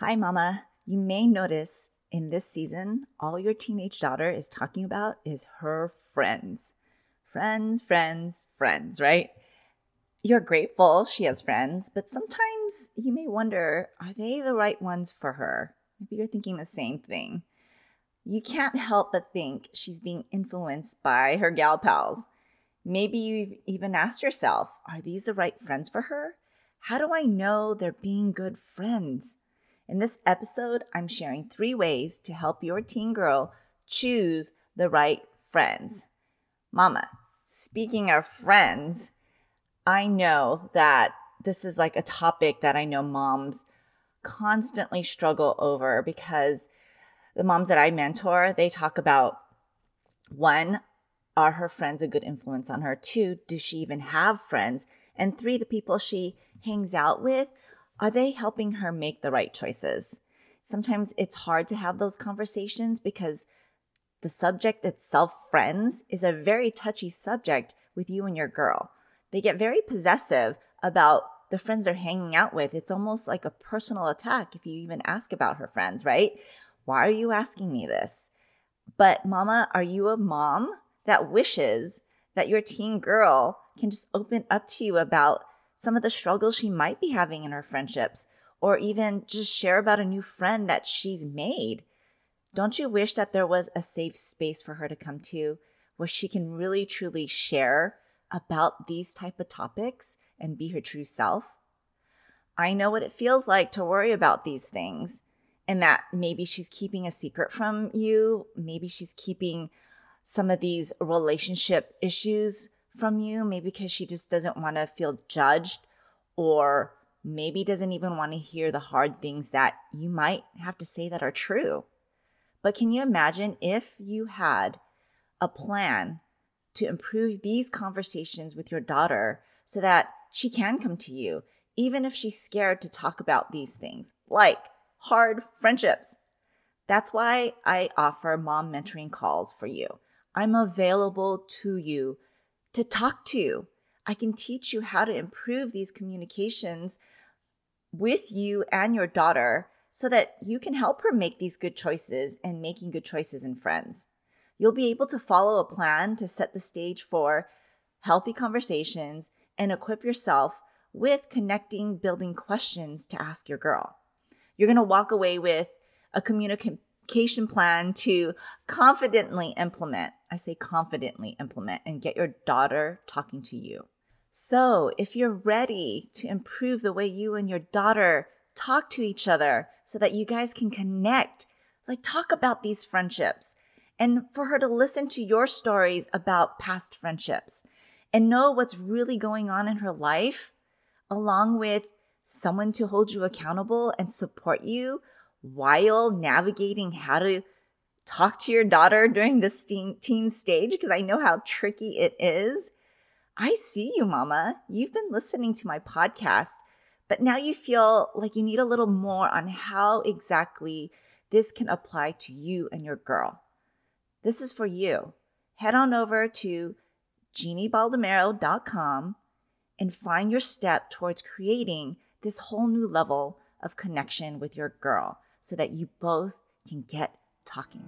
Hi, Mama. You may notice in this season, all your teenage daughter is talking about is her friends. Friends, friends, friends, right? You're grateful she has friends, but sometimes you may wonder are they the right ones for her? Maybe you're thinking the same thing. You can't help but think she's being influenced by her gal pals. Maybe you've even asked yourself, are these the right friends for her? How do I know they're being good friends? In this episode, I'm sharing three ways to help your teen girl choose the right friends. Mama, speaking of friends, I know that this is like a topic that I know moms constantly struggle over because the moms that I mentor, they talk about one, are her friends a good influence on her? Two, does she even have friends? And three, the people she hangs out with, are they helping her make the right choices? Sometimes it's hard to have those conversations because the subject itself, friends, is a very touchy subject with you and your girl. They get very possessive about the friends they're hanging out with. It's almost like a personal attack if you even ask about her friends, right? Why are you asking me this? But, mama, are you a mom that wishes that your teen girl can just open up to you about some of the struggles she might be having in her friendships, or even just share about a new friend that she's made? Don't you wish that there was a safe space for her to come to where she can really truly share about these type of topics and be her true self. I know what it feels like to worry about these things and that maybe she's keeping a secret from you. Maybe she's keeping some of these relationship issues from you, maybe because she just doesn't want to feel judged or maybe doesn't even want to hear the hard things that you might have to say that are true. But can you imagine if you had a plan to improve these conversations with your daughter so that she can come to you, even if she's scared to talk about these things, like hard friendships. That's why I offer mom mentoring calls for you. I'm available to you to talk to. I can teach you how to improve these communications with you and your daughter so that you can help her make these good choices and making good choices in friends. You'll be able to follow a plan to set the stage for healthy conversations and equip yourself with connecting, building questions to ask your girl. You're going to walk away with a plan to confidently implement. I say confidently implement and get your daughter talking to you. So, if you're ready to improve the way you and your daughter talk to each other so that you guys can connect, like talk about these friendships, and for her to listen to your stories about past friendships and know what's really going on in her life, along with someone to hold you accountable and support you while navigating how to talk to your daughter during this teen, teen stage, because I know how tricky it is. I see you, mama. You've been listening to my podcast, but now you feel like you need a little more on how exactly this can apply to you and your girl. This is for you. Head on over to jeanniebaldemero.com and find your step towards creating this whole new level of connection with your girl so that you both can get talking.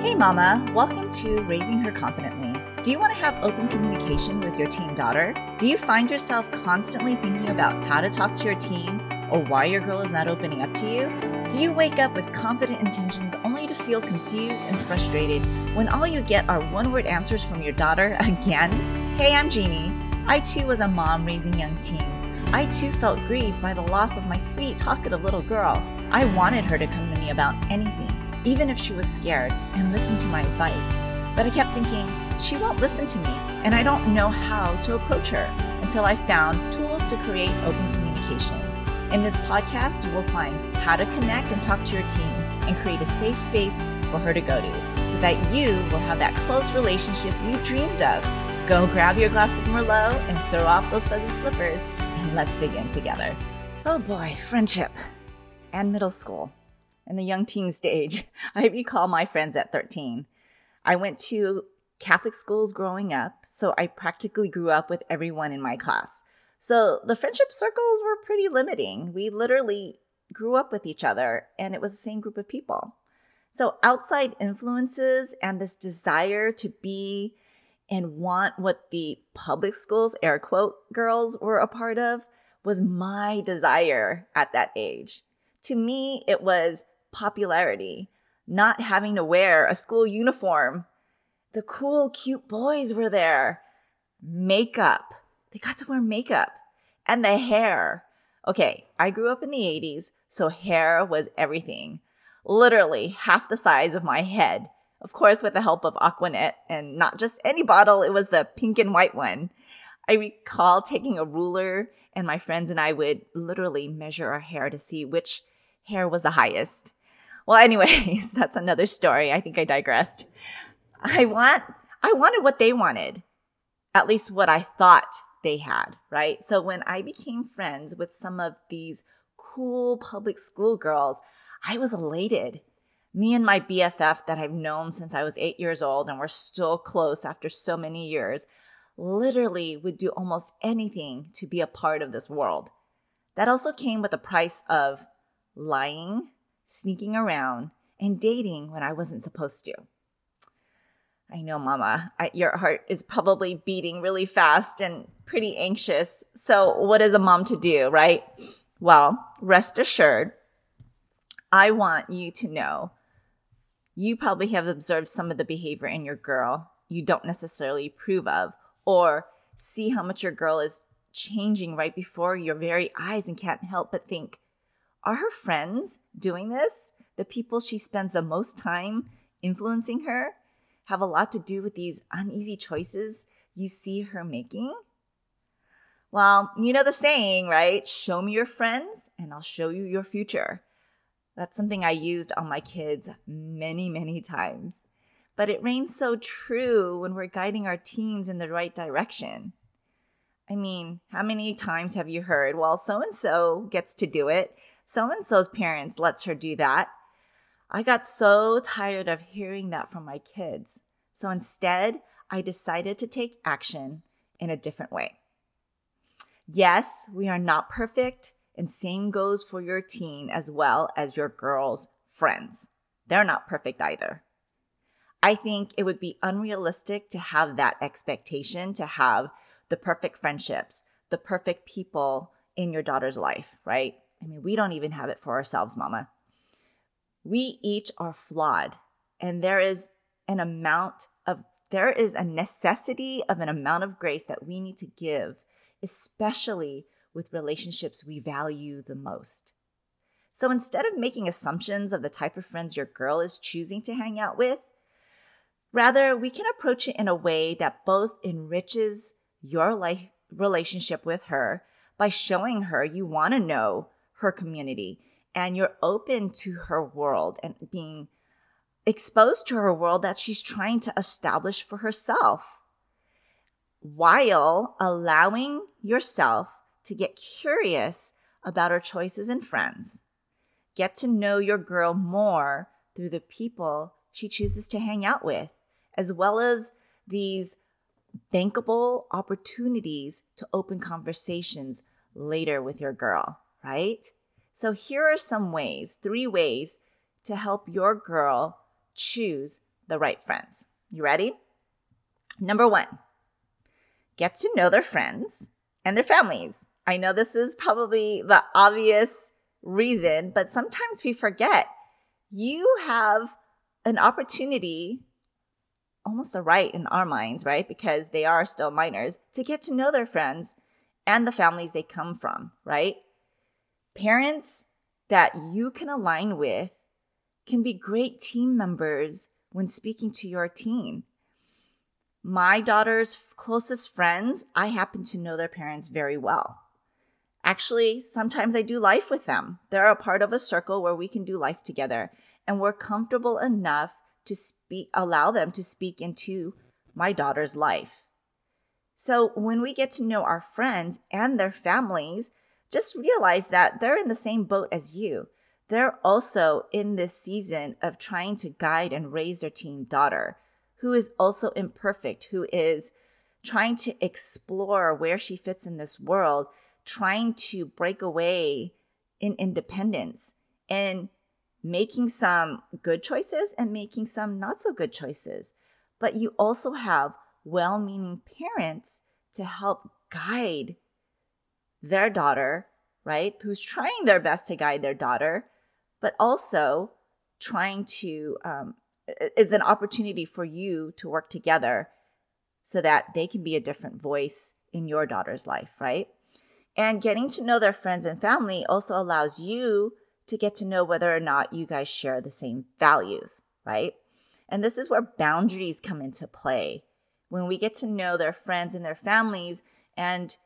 Hey, Mama, welcome to Raising Her Confidently. Do you want to have open communication with your teen daughter? Do you find yourself constantly thinking about how to talk to your teen or why your girl is not opening up to you? Do you wake up with confident intentions only to feel confused and frustrated when all you get are one word answers from your daughter again? Hey, I'm Jeannie. I too was a mom raising young teens. I too felt grieved by the loss of my sweet, talkative little girl. I wanted her to come to me about anything, even if she was scared, and listen to my advice. But I kept thinking, she won't listen to me, and I don't know how to approach her until I found tools to create open communication. In this podcast, you will find how to connect and talk to your team and create a safe space for her to go to so that you will have that close relationship you dreamed of. Go grab your glass of Merlot and throw off those fuzzy slippers and let's dig in together. Oh boy, friendship and middle school and the young teen stage. I recall my friends at 13. I went to Catholic schools growing up, so I practically grew up with everyone in my class. So the friendship circles were pretty limiting. We literally grew up with each other and it was the same group of people. So, outside influences and this desire to be and want what the public schools, air quote, girls were a part of was my desire at that age. To me, it was popularity, not having to wear a school uniform. The cool, cute boys were there. Makeup. They got to wear makeup and the hair. Okay, I grew up in the 80s, so hair was everything. Literally half the size of my head. Of course, with the help of Aquanet, and not just any bottle, it was the pink and white one. I recall taking a ruler, and my friends and I would literally measure our hair to see which hair was the highest. Well, anyways, that's another story. I think I digressed. I want I wanted what they wanted. At least what I thought they had, right? So when I became friends with some of these cool public school girls, I was elated. Me and my BFF that I've known since I was eight years old and we're still close after so many years, literally would do almost anything to be a part of this world. That also came with the price of lying, sneaking around, and dating when I wasn't supposed to. I know, Mama, I, your heart is probably beating really fast and pretty anxious. So, what is a mom to do, right? Well, rest assured, I want you to know you probably have observed some of the behavior in your girl you don't necessarily approve of, or see how much your girl is changing right before your very eyes and can't help but think, are her friends doing this? The people she spends the most time influencing her have a lot to do with these uneasy choices you see her making? Well, you know the saying, right? Show me your friends and I'll show you your future. That's something I used on my kids many, many times. But it reigns so true when we're guiding our teens in the right direction. I mean, how many times have you heard, well, so and so gets to do it, so and so's parents lets her do that? I got so tired of hearing that from my kids. So instead, I decided to take action in a different way. Yes, we are not perfect, and same goes for your teen as well as your girl's friends. They're not perfect either. I think it would be unrealistic to have that expectation to have the perfect friendships, the perfect people in your daughter's life, right? I mean, we don't even have it for ourselves, mama. We each are flawed, and there is an amount of, there is a necessity of an amount of grace that we need to give, especially with relationships we value the most. So instead of making assumptions of the type of friends your girl is choosing to hang out with, rather we can approach it in a way that both enriches your life relationship with her by showing her you want to know her community and you're open to her world and being exposed to her world that she's trying to establish for herself while allowing yourself to get curious about her choices and friends. Get to know your girl more through the people she chooses to hang out with, as well as these bankable opportunities to open conversations later with your girl, right? So here are some ways, three ways to help your girl choose the right friends. You ready? Number one, get to know their friends and their families. I know this is probably the obvious reason, but sometimes we forget you have an opportunity, almost a right in our minds, right? Because they are still minors, to get to know their friends and the families they come from, right? Parents that you can align with can be great team members when speaking to your teen. My daughter's closest friends, I happen to know their parents very well. Actually, sometimes I do life with them. They're a part of a circle where we can do life together and we're comfortable enough to speak allow them to speak into my daughter's life. So, when we get to know our friends and their families, just realize that they're in the same boat as you. They're also in this season of trying to guide and raise their teen daughter, who is also imperfect, who is trying to explore where she fits in this world, trying to break away in independence and making some good choices and making some not so good choices. But you also have well meaning parents to help guide their daughter, right? Who's trying their best to guide their daughter, but also trying to, um, is an opportunity for you to work together so that they can be a different voice in your daughter's life, right? And getting to know their friends and family also allows you to get to know whether or not you guys share the same values, right? And this is where boundaries come into play. When we get to know their friends and their families, and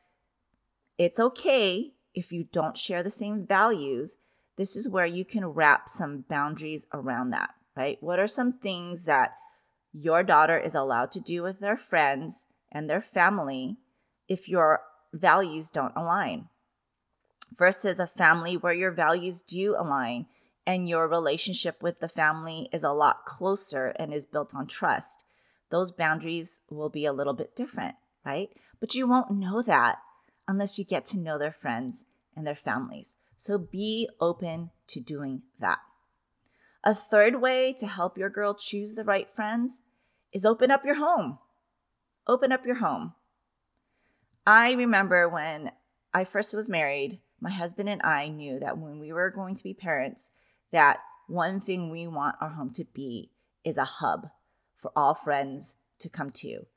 it's okay if you don't share the same values, this is where you can wrap some boundaries around that, right? What are some things that your daughter is allowed to do with their friends and their family if your values don't align? Versus a family where your values do align and your relationship with the family is a lot closer and is built on trust. Those boundaries will be a little bit different, right? But you won't know that unless you get to know their friends and their families. So be open to doing that. A third way to help your girl choose the right friends is open up your home. Open up your home. I remember when I first was married, my husband and I knew that when we were going to be parents, that one thing we want our home to be is a hub for all friends to come to.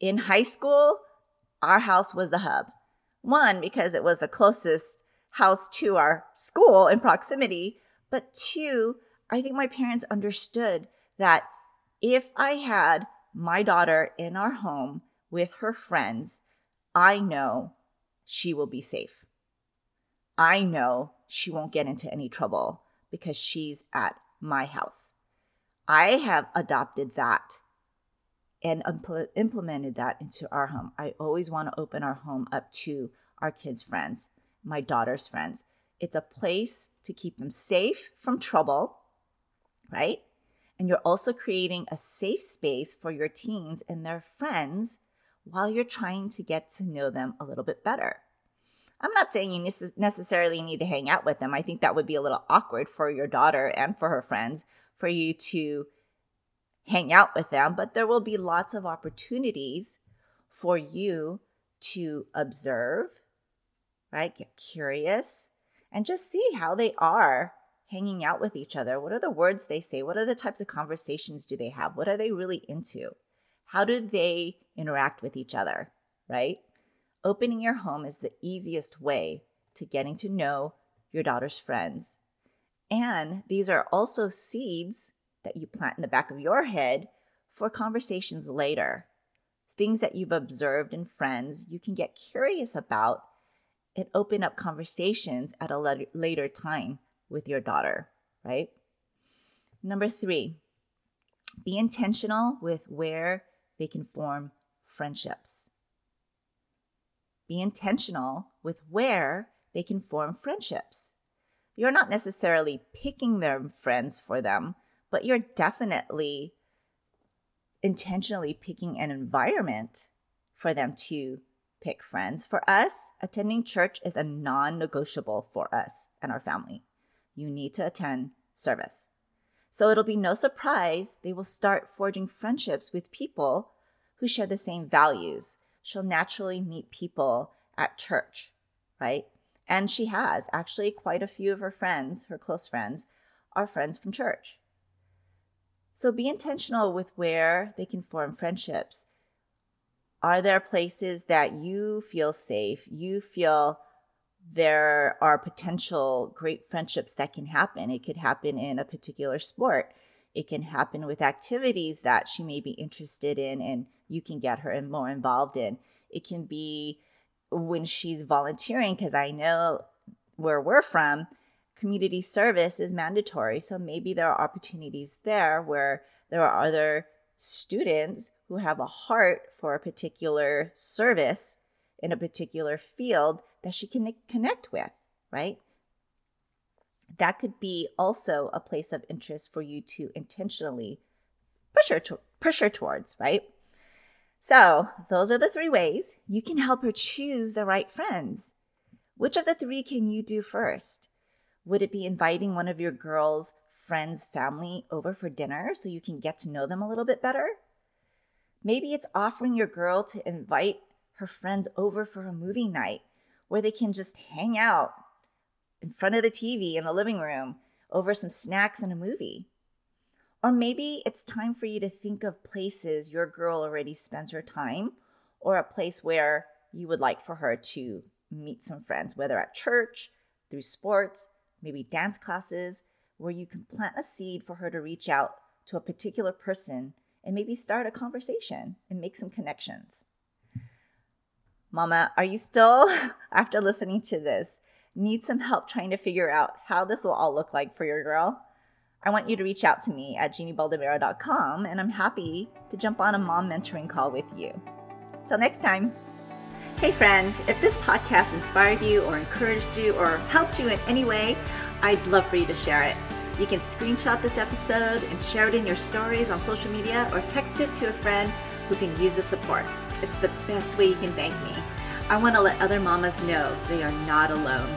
In high school, our house was the hub. One, because it was the closest house to our school in proximity. But two, I think my parents understood that if I had my daughter in our home with her friends, I know she will be safe. I know she won't get into any trouble because she's at my house. I have adopted that and impl- implemented that into our home. I always want to open our home up to our kids' friends, my daughter's friends. It's a place to keep them safe from trouble, right? And you're also creating a safe space for your teens and their friends while you're trying to get to know them a little bit better. I'm not saying you necessarily need to hang out with them. I think that would be a little awkward for your daughter and for her friends for you to hang out with them, but there will be lots of opportunities for you to observe, right? Get curious and just see how they are hanging out with each other. What are the words they say? What are the types of conversations do they have? What are they really into? How do they interact with each other, right? Opening your home is the easiest way to getting to know your daughter's friends. And these are also seeds that you plant in the back of your head for conversations later. Things that you've observed in friends you can get curious about and open up conversations at a later time with your daughter, right? Number three, be intentional with where they can form friendships. Be intentional with where they can form friendships. You're not necessarily picking their friends for them, but you're definitely intentionally picking an environment for them to pick friends. For us, attending church is a non negotiable for us and our family. You need to attend service. So it'll be no surprise they will start forging friendships with people who share the same values. She'll naturally meet people at church, right? And she has actually quite a few of her friends, her close friends, are friends from church. So be intentional with where they can form friendships. Are there places that you feel safe? You feel there are potential great friendships that can happen. It could happen in a particular sport. It can happen with activities that she may be interested in and you can get her more involved in. It can be when she's volunteering, because I know where we're from, community service is mandatory. So maybe there are opportunities there where there are other students who have a heart for a particular service in a particular field that she can connect with, right? That could be also a place of interest for you to intentionally push her, to, push her towards, right? So, those are the three ways you can help her choose the right friends. Which of the three can you do first? Would it be inviting one of your girls' friends' family over for dinner so you can get to know them a little bit better? Maybe it's offering your girl to invite her friends over for a movie night where they can just hang out in front of the TV in the living room over some snacks and a movie. Or maybe it's time for you to think of places your girl already spends her time or a place where you would like for her to meet some friends, whether at church, through sports, maybe dance classes, where you can plant a seed for her to reach out to a particular person and maybe start a conversation and make some connections. Mama, are you still, after listening to this, need some help trying to figure out how this will all look like for your girl? I want you to reach out to me at jeanniebaldemero.com and I'm happy to jump on a mom mentoring call with you. Till next time. Hey, friend, if this podcast inspired you or encouraged you or helped you in any way, I'd love for you to share it. You can screenshot this episode and share it in your stories on social media or text it to a friend who can use the support. It's the best way you can thank me. I want to let other mamas know they are not alone.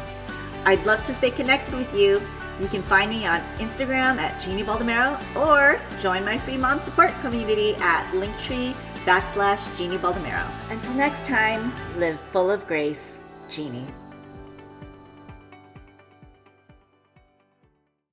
I'd love to stay connected with you. You can find me on Instagram at Jeannie Baldemero or join my free mom support community at Linktree backslash Jeannie Baldemero. Until next time, live full of grace, Jeannie.